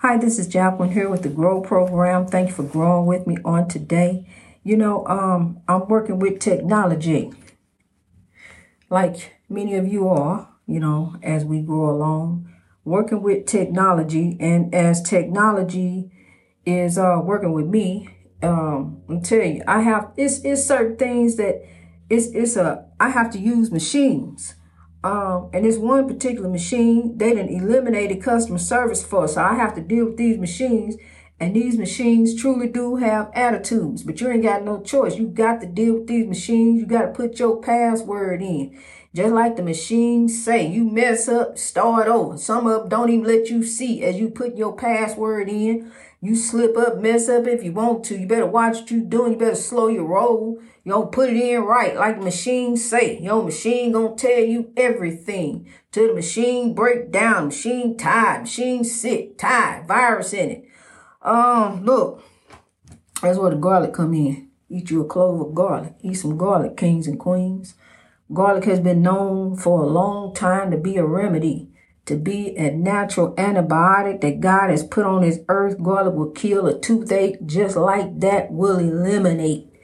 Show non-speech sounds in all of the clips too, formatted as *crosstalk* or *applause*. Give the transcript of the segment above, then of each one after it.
Hi, this is Jacqueline here with the Grow Program. Thank you for growing with me on today. You know, um, I'm working with technology, like many of you are, you know, as we grow along, working with technology. And as technology is uh, working with me, um, I'm telling you, I have, it's, it's certain things that it's, it's a, I have to use machines um, and this one particular machine, they didn't eliminate eliminated customer service for us. So I have to deal with these machines. And these machines truly do have attitudes, but you ain't got no choice. You got to deal with these machines. You got to put your password in. Just like the machines say, you mess up, start over. Some of them don't even let you see as you put your password in. You slip up, mess up if you want to. You better watch what you doing. You better slow your roll. Know, put it in right like machine say. Know, machine gonna tell you everything. Till the machine break down, machine tired, machine sick, tired, virus in it. Um, look, that's where the garlic come in. Eat you a clove of garlic. Eat some garlic, kings and queens. Garlic has been known for a long time to be a remedy to be a natural antibiotic that God has put on this earth. Garlic will kill a toothache just like that will eliminate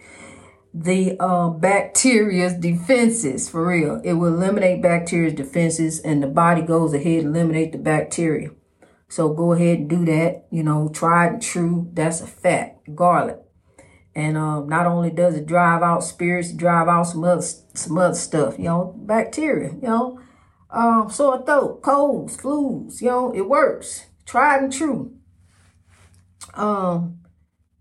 the uh, bacteria's defenses for real. It will eliminate bacteria's defenses and the body goes ahead and eliminate the bacteria. So go ahead and do that. You know, tried and true. That's a fact. Garlic. And um, not only does it drive out spirits, drive out some other, some other stuff, you know, bacteria, you know, um, sore throat, colds, flus, you know, it works. Tried and true. Um,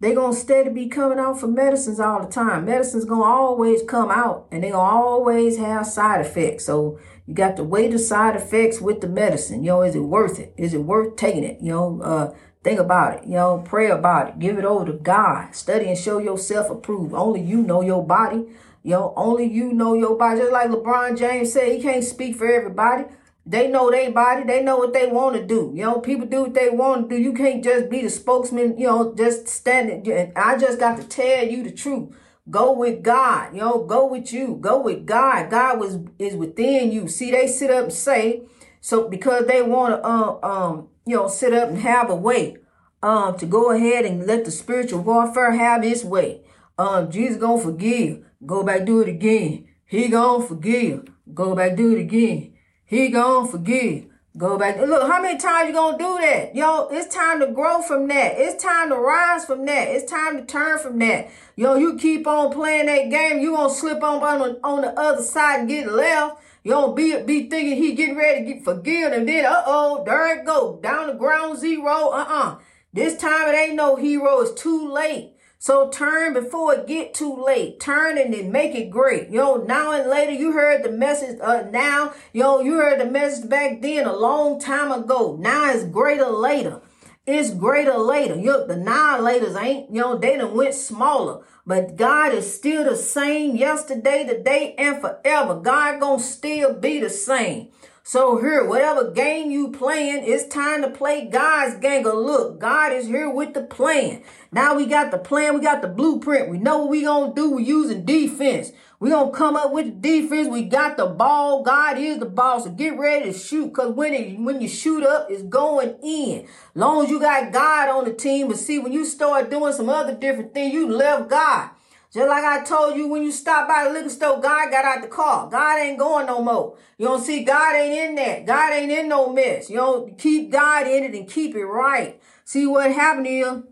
they gonna steady be coming out for medicines all the time. Medicines gonna always come out and they gonna always have side effects. So you got to weigh the side effects with the medicine. You know, is it worth it? Is it worth taking it? You know, uh, think about it. You know, pray about it. Give it over to God. Study and show yourself approved. Only you know your body. You know, only you know your body. Just like LeBron James said, he can't speak for everybody. They know their body. They know what they want to do. You know, people do what they want to do. You can't just be the spokesman, you know, just standing. I just got to tell you the truth. Go with God. You know, go with you. Go with God. God was is within you. See, they sit up and say, so because they want to, um, um, you know, sit up and have a way, um, to go ahead and let the spiritual warfare have its way. Um, Jesus gonna forgive. Go back, do it again. He gonna forgive. Go back, do it again. He gonna forgive. Go back. Look, how many times you gonna do that? Yo, it's time to grow from that. It's time to rise from that. It's time to turn from that. Yo, you keep on playing that game, you gonna slip on on the, on the other side and get left. Don't be be thinking he getting ready to get forgiven, and then uh oh, there it go down to ground zero. Uh uh. This time it ain't no hero. It's too late. So turn before it get too late. Turn and then make it great. Yo, now and later, you heard the message uh, now. Yo, you heard the message back then a long time ago. Now it's greater later. It's greater later. Yo, the annihilators ain't, you know, they done went smaller. But God is still the same yesterday, today, and forever. God gonna still be the same. So here, whatever game you playing, it's time to play God's game. look, God is here with the plan. Now we got the plan, we got the blueprint. We know what we gonna do. We're using defense. we gonna come up with the defense. We got the ball. God is the ball. So get ready to shoot. Cause when it when you shoot up, it's going in. Long as you got God on the team. But see, when you start doing some other different thing, you left God. Just like I told you when you stop by the liquor store, God got out the car. God ain't going no more. You don't see God ain't in that. God ain't in no mess. You don't keep God in it and keep it right. See what happened is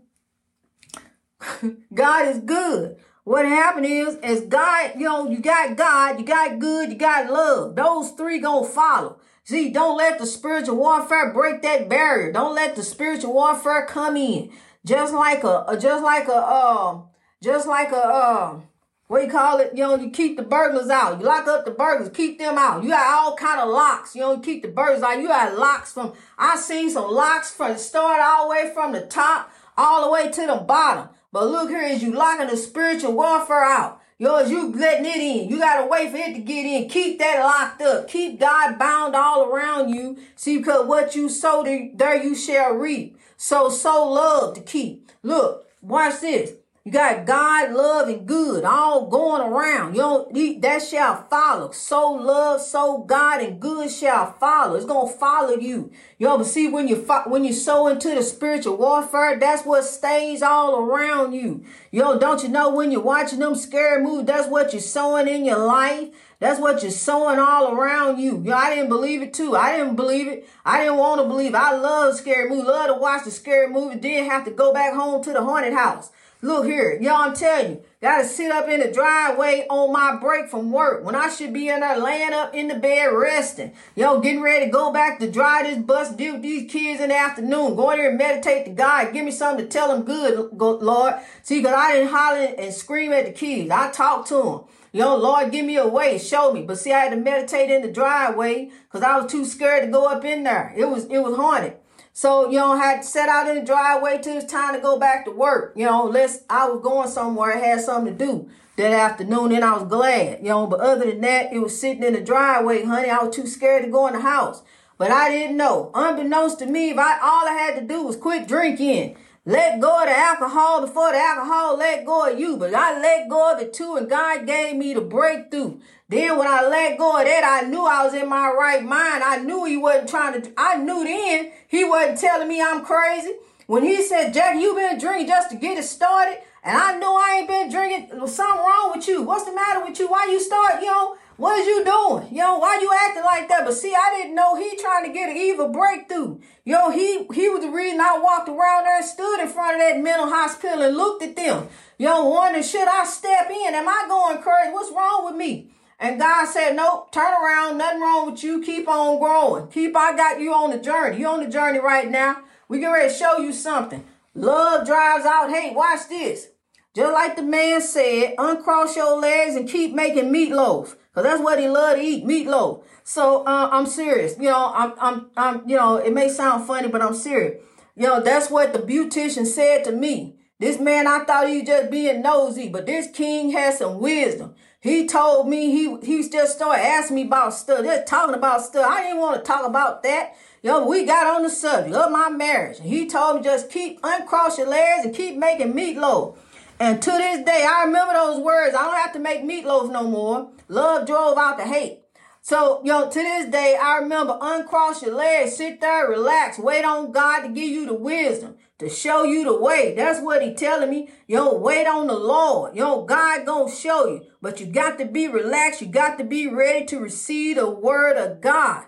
*laughs* God is good. What happened is, as God, you know, you got God, you got good, you got love. Those three gonna follow. See, don't let the spiritual warfare break that barrier. Don't let the spiritual warfare come in. Just like a, just like a, um, just like a, uh, what you call it? You know, you keep the burglars out. You lock up the burglars, keep them out. You got all kind of locks. You know, you keep the burglars out. You got locks from, I seen some locks from the start all the way from the top all the way to the bottom. But look here, is you locking the spiritual warfare out. Yours, you letting it in. You gotta wait for it to get in. Keep that locked up. Keep God bound all around you. See, because what you sow there you shall reap. So, sow love to keep. Look, watch this. You got God, love, and good all going around. You know, that shall follow. So love, so God, and good shall follow. It's gonna follow you. You know, but see when you when you sow into the spiritual warfare, that's what stays all around you. You know, don't you know when you're watching them scary movies, that's what you're sowing in your life. That's what you're sowing all around you. You know, I didn't believe it too. I didn't believe it. I didn't want to believe it. I love scary movies. Love to watch the scary movie. Didn't have to go back home to the haunted house. Look here, y'all, I'm telling you, gotta sit up in the driveway on my break from work when I should be in there laying up in the bed resting. Yo, getting ready to go back to drive this bus, deal with these kids in the afternoon, go in here and meditate to God, give me something to tell them good, Lord. See, cause I didn't holler and scream at the kids. I talked to them. Yo, Lord, give me a way, show me. But see, I had to meditate in the driveway because I was too scared to go up in there. It was it was haunted. So, you know, I had to set out in the driveway till it's time to go back to work. You know, let's I was going somewhere, I had something to do that afternoon, and I was glad, you know. But other than that, it was sitting in the driveway, honey. I was too scared to go in the house. But I didn't know. Unbeknownst to me, if I all I had to do was quit drinking. Let go of the alcohol before the alcohol let go of you. But I let go of it too, and God gave me the breakthrough. Then when I let go of that, I knew I was in my right mind. I knew he wasn't trying to, I knew then he wasn't telling me I'm crazy. When he said, Jack, you been drinking just to get it started, and I know I ain't been drinking, something wrong with you. What's the matter with you? Why you start, you know, what is you doing? Yo, why you acting like that? But see, I didn't know he trying to get an evil breakthrough. Yo, he he was the reason I walked around there and stood in front of that mental hospital and looked at them. Yo, wondering, should I step in? Am I going crazy? What's wrong with me? And God said, nope, turn around. Nothing wrong with you. Keep on growing. Keep, I got you on the journey. You on the journey right now. We get ready to show you something. Love drives out hate. Watch this. Just like the man said, uncross your legs and keep making meatloaf. Cause that's what he loved to eat, meatloaf. So uh, I'm serious. You know, I'm, I'm, I'm, you know, it may sound funny, but I'm serious. You know, that's what the beautician said to me. This man, I thought he was just being nosy, but this king has some wisdom. He told me he he just started asking me about stuff, They're talking about stuff. I didn't want to talk about that. Yo, we got on the subject of my marriage. And he told me just keep uncross your legs and keep making meatloaf. And to this day, I remember those words. I don't have to make meatloaf no more. Love drove out the hate. So, yo, to this day, I remember uncross your legs, sit there, relax, wait on God to give you the wisdom, to show you the way. That's what he telling me. Yo, wait on the Lord. Yo, God gonna show you. But you got to be relaxed. You got to be ready to receive the word of God.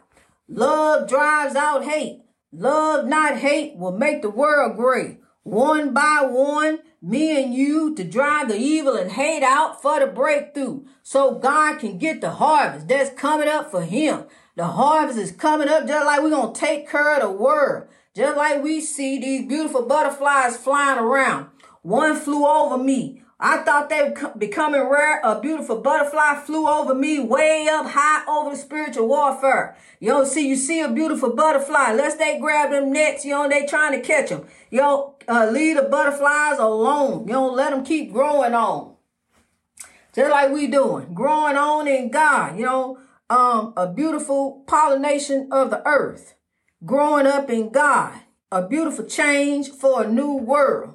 Love drives out hate. Love, not hate, will make the world great. One by one, me and you to drive the evil and hate out for the breakthrough so God can get the harvest that's coming up for him. The harvest is coming up just like we're going to take care of the world. Just like we see these beautiful butterflies flying around. One flew over me. I thought they were becoming rare. A beautiful butterfly flew over me way up high over the spiritual warfare. Know, see, you see a beautiful butterfly. Unless they grab them nets, know, they trying to catch them. Know, uh, leave the butterflies alone. You let them keep growing on. Just like we doing. Growing on in God. You know, um, a beautiful pollination of the earth. Growing up in God. A beautiful change for a new world.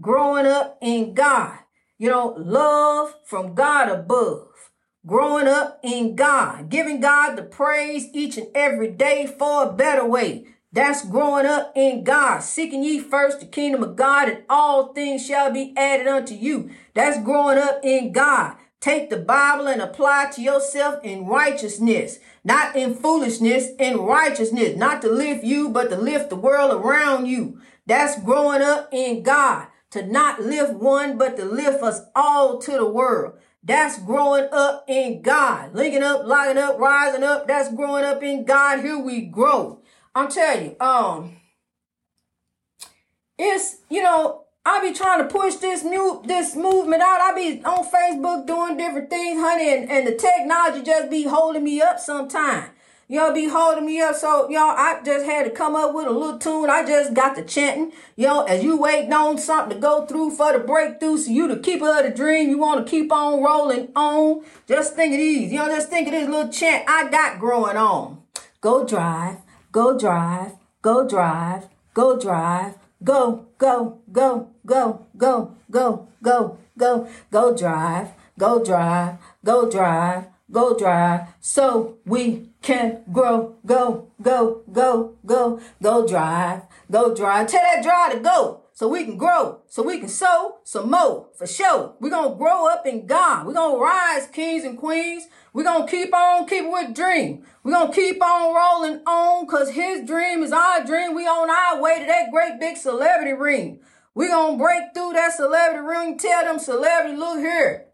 Growing up in God you know, love from God above, growing up in God, giving God the praise each and every day for a better way. That's growing up in God, seeking ye first the kingdom of God, and all things shall be added unto you. That's growing up in God. Take the Bible and apply to yourself in righteousness, not in foolishness, in righteousness, not to lift you, but to lift the world around you. That's growing up in God to not lift one, but to lift us all to the world. That's growing up in God. Linking up, lining up, rising up. That's growing up in God. Here we grow. I'm telling you, um, it's, you know, I be trying to push this new this movement out. I be on Facebook doing different things, honey, and, and the technology just be holding me up sometimes. Y'all be holding me up. So, y'all, I just had to come up with a little tune. I just got the chanting. Yo, as you waiting on something to go through for the breakthrough, so you the keeper of the dream, you want to keep on rolling on. Just think of these. Know, just think of this little chant I got growing on. Go drive, go drive, go drive, go drive, go, go, go, go, go, go, go, go, go drive, go drive, go drive, go drive, so we can grow, go, go, go, go, go drive, go drive. Tell that drive to go so we can grow, so we can sow some more for sure. We're going to grow up in God. We're going to rise kings and queens. We're going to keep on keeping with dream. We're going to keep on rolling on because his dream is our dream. We on our way to that great big celebrity ring. We're going to break through that celebrity ring. Tell them celebrity, look here.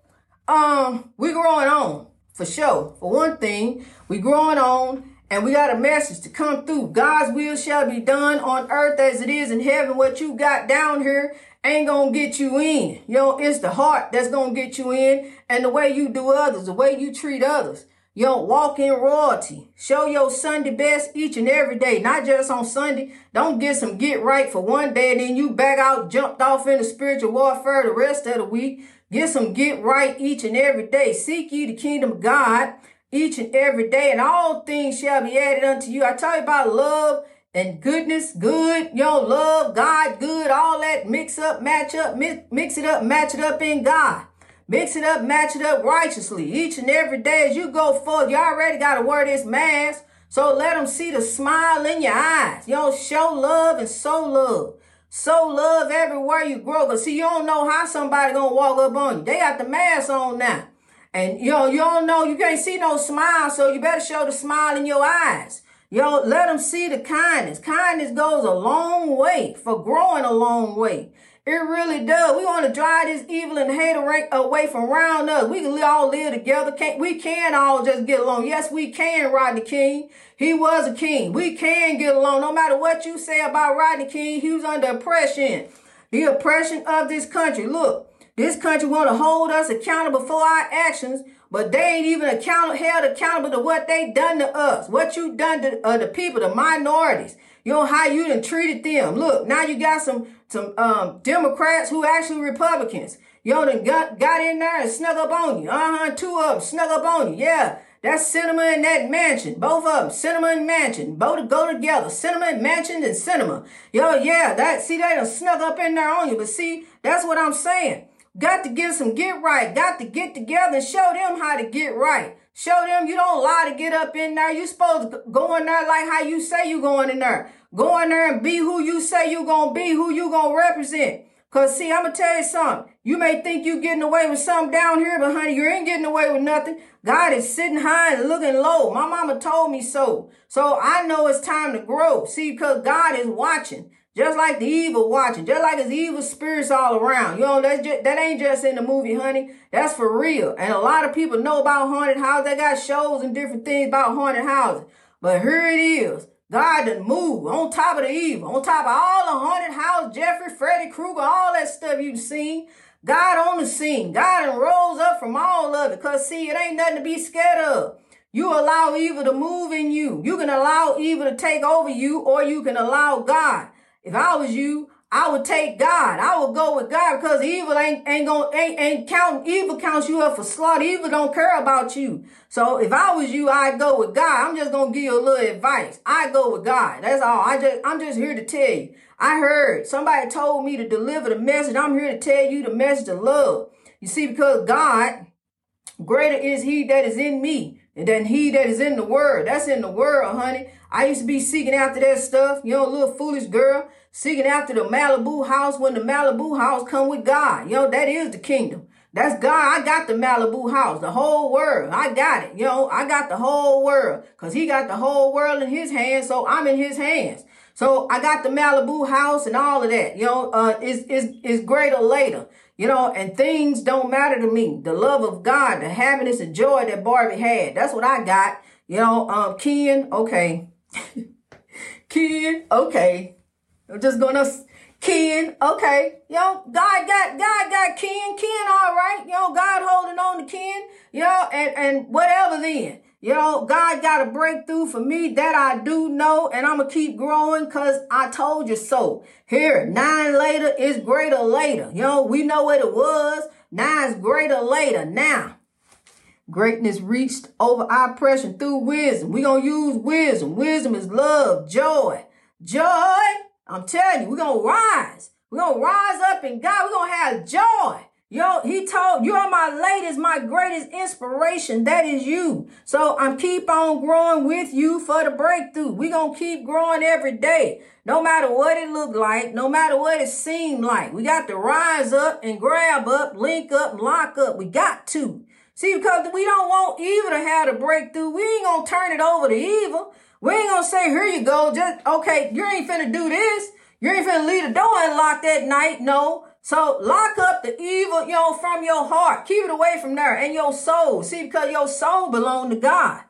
Um, we growing on for sure. For one thing, we growing on and we got a message to come through. God's will shall be done on earth as it is in heaven. What you got down here ain't gonna get you in. Yo, it's the heart that's gonna get you in and the way you do others, the way you treat others. Yo, walk in royalty. Show your Sunday best each and every day, not just on Sunday. Don't get some get right for one day and then you back out, jumped off into spiritual warfare the rest of the week. Get some get right each and every day. Seek ye the kingdom of God each and every day, and all things shall be added unto you. I tell you about love and goodness, good, you know, love, God, good, all that mix up, match up, mix mix it up, match it up in God. Mix it up, match it up righteously. Each and every day as you go forth, you already got to wear this mask. So let them see the smile in your eyes. You know, show love and sow love. Sow love everywhere you grow. Cause see, you don't know how somebody gonna walk up on you. They got the mask on now. And you know, you don't know, you can't see no smile, so you better show the smile in your eyes. Yo, let them see the kindness. Kindness goes a long way for growing a long way. It really does. We want to drive this evil and hate away from around us. We can all live together. Can't, we can all just get along. Yes, we can, Rodney King. He was a king. We can get along. No matter what you say about Rodney King, he was under oppression. The oppression of this country. Look, this country want to hold us accountable for our actions, but they ain't even account- held accountable to what they done to us, what you done to uh, the people, the minorities. You know how you done treated them. Look, now you got some some um, Democrats who actually Republicans. You know, done got, got in there and snuck up on you. Uh-huh, two of them snuck up on you. Yeah, that's Sinema and that Manchin. Both of them, Sinema and Manchin. Both go together. Sinema and Manchin and Sinema. Yo, yeah, that, see, they done snuck up in there on you. But see, that's what I'm saying. Got to get some get right. Got to get together and show them how to get right. Show them you don't lie to get up in there. You supposed to go in there like how you say you going in there. Go in there and be who you say you gonna be, who you gonna represent. Cause see, I'm gonna tell you something. You may think you getting away with something down here, but honey, you ain't getting away with nothing. God is sitting high and looking low. My mama told me so. So I know it's time to grow. See, because God is watching. Just like the evil watching, just like his evil spirits all around. You know, that's just, that ain't just in the movie, honey. That's for real. And a lot of people know about haunted houses. They got shows and different things about haunted houses. But here it is. God done moved on top of the evil, on top of all the haunted house, Jeffrey, Freddy Krueger, all that stuff you've seen. God on the scene. God done rose up from all of it. Cause see, it ain't nothing to be scared of. You allow evil to move in you. You can allow evil to take over you, or you can allow God. If I was you, I would take God. I would go with God because evil ain't ain't gonna ain't, ain't count evil counts you up for slaughter. Evil don't care about you. So if I was you, I'd go with God. I'm just gonna give you a little advice. I go with God. That's all. I just I'm just here to tell you. I heard somebody told me to deliver the message. I'm here to tell you the message of love. You see, because God, greater is He that is in me than He that is in the world. That's in the world, honey. I used to be seeking after that stuff, you know, little foolish girl, seeking after the Malibu house when the Malibu house come with God. You know, that is the kingdom. That's God. I got the Malibu house, the whole world. I got it. You know, I got the whole world because he got the whole world in his hands. So I'm in his hands. So I got the Malibu house and all of that. You know, uh, is is is greater later. You know, and things don't matter to me. The love of God, the happiness and joy that Barbie had. That's what I got. You know, um, Ken, okay. *laughs* Ken, okay. I'm just gonna Ken, okay. Yo, God got God got Ken, Ken, all right. Yo, God holding on to Ken, yo, and, and whatever then. Yo, God got a breakthrough for me that I do know, and I'm gonna keep growing because I told you so. Here, nine later is greater later. Yo, we know what it was. Nine's greater later now. Greatness reached over oppression through wisdom. we to use wisdom. Wisdom is love, joy. Joy. I'm telling you, going to rise. Going to rise up in God. Going to have joy. Yo, he told you're my latest, my greatest inspiration. That is you. So I'm keep on growing with you for the breakthrough. we to keep growing every day. No matter what it looked like, no matter what it seemed like. We got to rise up and grab up, link up, lock up. We got to. See, because we don't want evil to have the breakthrough. We ain't to turn it over to evil. We ain't to say, here you go. Just, okay, you ain't finna do this. You ain't finna leave the door unlocked that night. No. So lock up the evil, you know, from your heart. Keep it away from there and your soul. See, because your soul belong to God.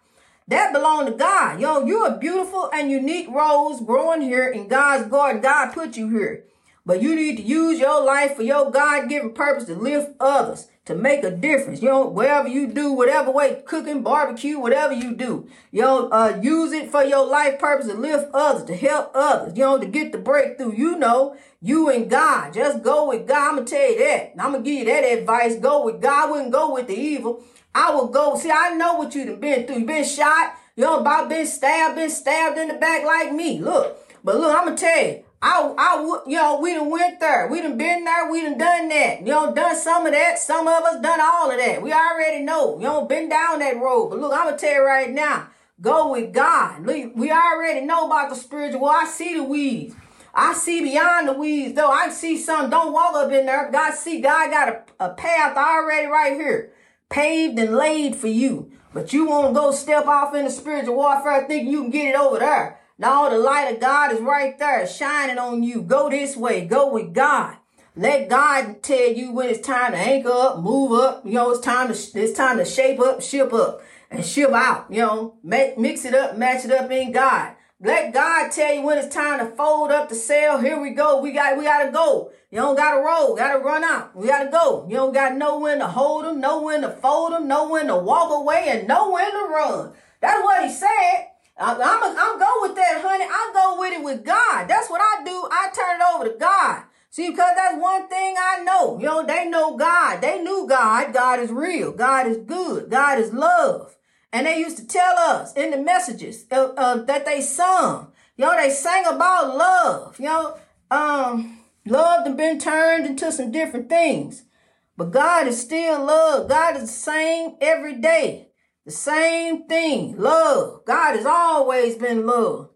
That belong to God. Yo, you're a beautiful and unique rose growing here in God's garden. God put you here. But you need to use your life for your God-given purpose to lift others, to make a difference. You know, wherever you do, whatever way, cooking, barbecue, whatever you do, you know, uh, use it for your life purpose to lift others, to help others, you know, to get the breakthrough. You know, you and God. Just go with God. I'm to tell you that. I'm to give you that advice. Go with God. I wouldn't go with the evil. I will go. See, I know what you've been through. You've been shot. You know, about been stabbed, been stabbed in the back like me. Look. But look, I'm to tell you. I, I, you know, we done went there. We done been there. We done done that. You know, done some of that. Some of us done all of that. We already know. You know, been down that road. But look, I'm going to tell you right now. Go with God. Look, we already know about the spiritual. I see the weeds. I see beyond the weeds, though. I see some. Don't walk up in there. God see, God got a, a path already right here. Paved and laid for you. But you won't go step off in the spiritual warfare thinking you can get it over there. No, the light of God is right there shining on you. Go this way. Go with God. Let God tell you when it's time to anchor up, move up. You know, it's time to it's time to shape up, ship up, and ship out. You know, make, mix it up, match it up in God. Let God tell you when it's time to fold up the sail. Here we go. We got we gotta go. You don't gotta roll, gotta run out. We gotta go. You don't gotta know when to hold them, know when to fold them, know when to walk away, and know when to run. That's what he said. I'm, I'm, I'm go with that, honey. I go with it with God. That's what I do. I turn it over to God. See, because that's one thing I know. You know, they know God. They knew God. God is real. God is good. God is love. And they used to tell us in the messages uh, uh, that they sung. You know, they sang about love. You know, um, love has been turned into some different things. But God is still love. God is the same every day. The same thing. Love. God has always been love.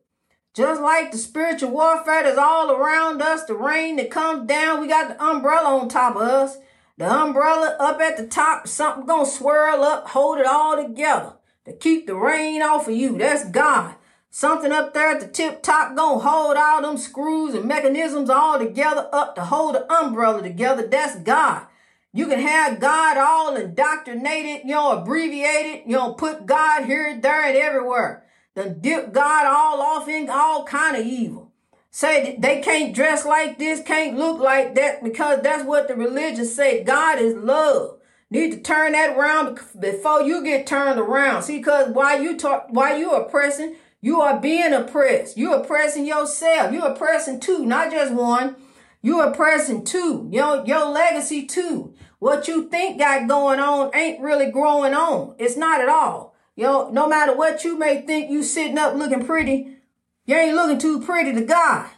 Just like the spiritual warfare that's all around us, the rain that comes down, we got the umbrella on top of us. The umbrella up at the top, something gonna swirl up, hold it all together to keep the rain off of you. That's God. Something up there at the tip top gonna hold all them screws and mechanisms all together up to hold the umbrella together. That's God. You can have God all indoctrinated, you know, abbreviated, you know, put God here, there, and everywhere. Then dip God all off in all kind of evil. Say they can't dress like this, can't look like that, because that's what the religion say. God is love. Need to turn that around before you get turned around. See, because while you talk, while you oppressing, you are being oppressed. You oppressing yourself. You oppressing two, not just one. You oppressing too. Your your legacy too. What you think got going on ain't really growing on. It's not at all. Know, no matter what you may think you sitting up looking pretty, you ain't looking too pretty to God.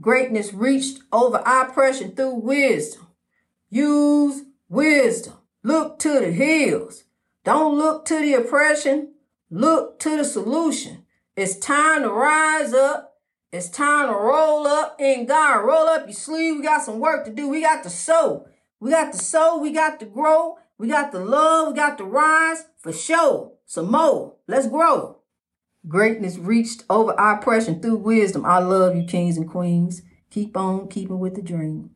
Greatness reached over oppression through wisdom. Use wisdom. Look to the hills. Don't look to the oppression. Look to the solution. It's time to rise up. It's time to roll up in God. Roll up your sleeve. We got some work to do. We got to sow. We got to sow, we got to grow, we got to love, we got to rise for sure. Some more. Let's grow. Greatness reached over our oppression through wisdom. I love you, kings and queens. Keep on keeping with the dream.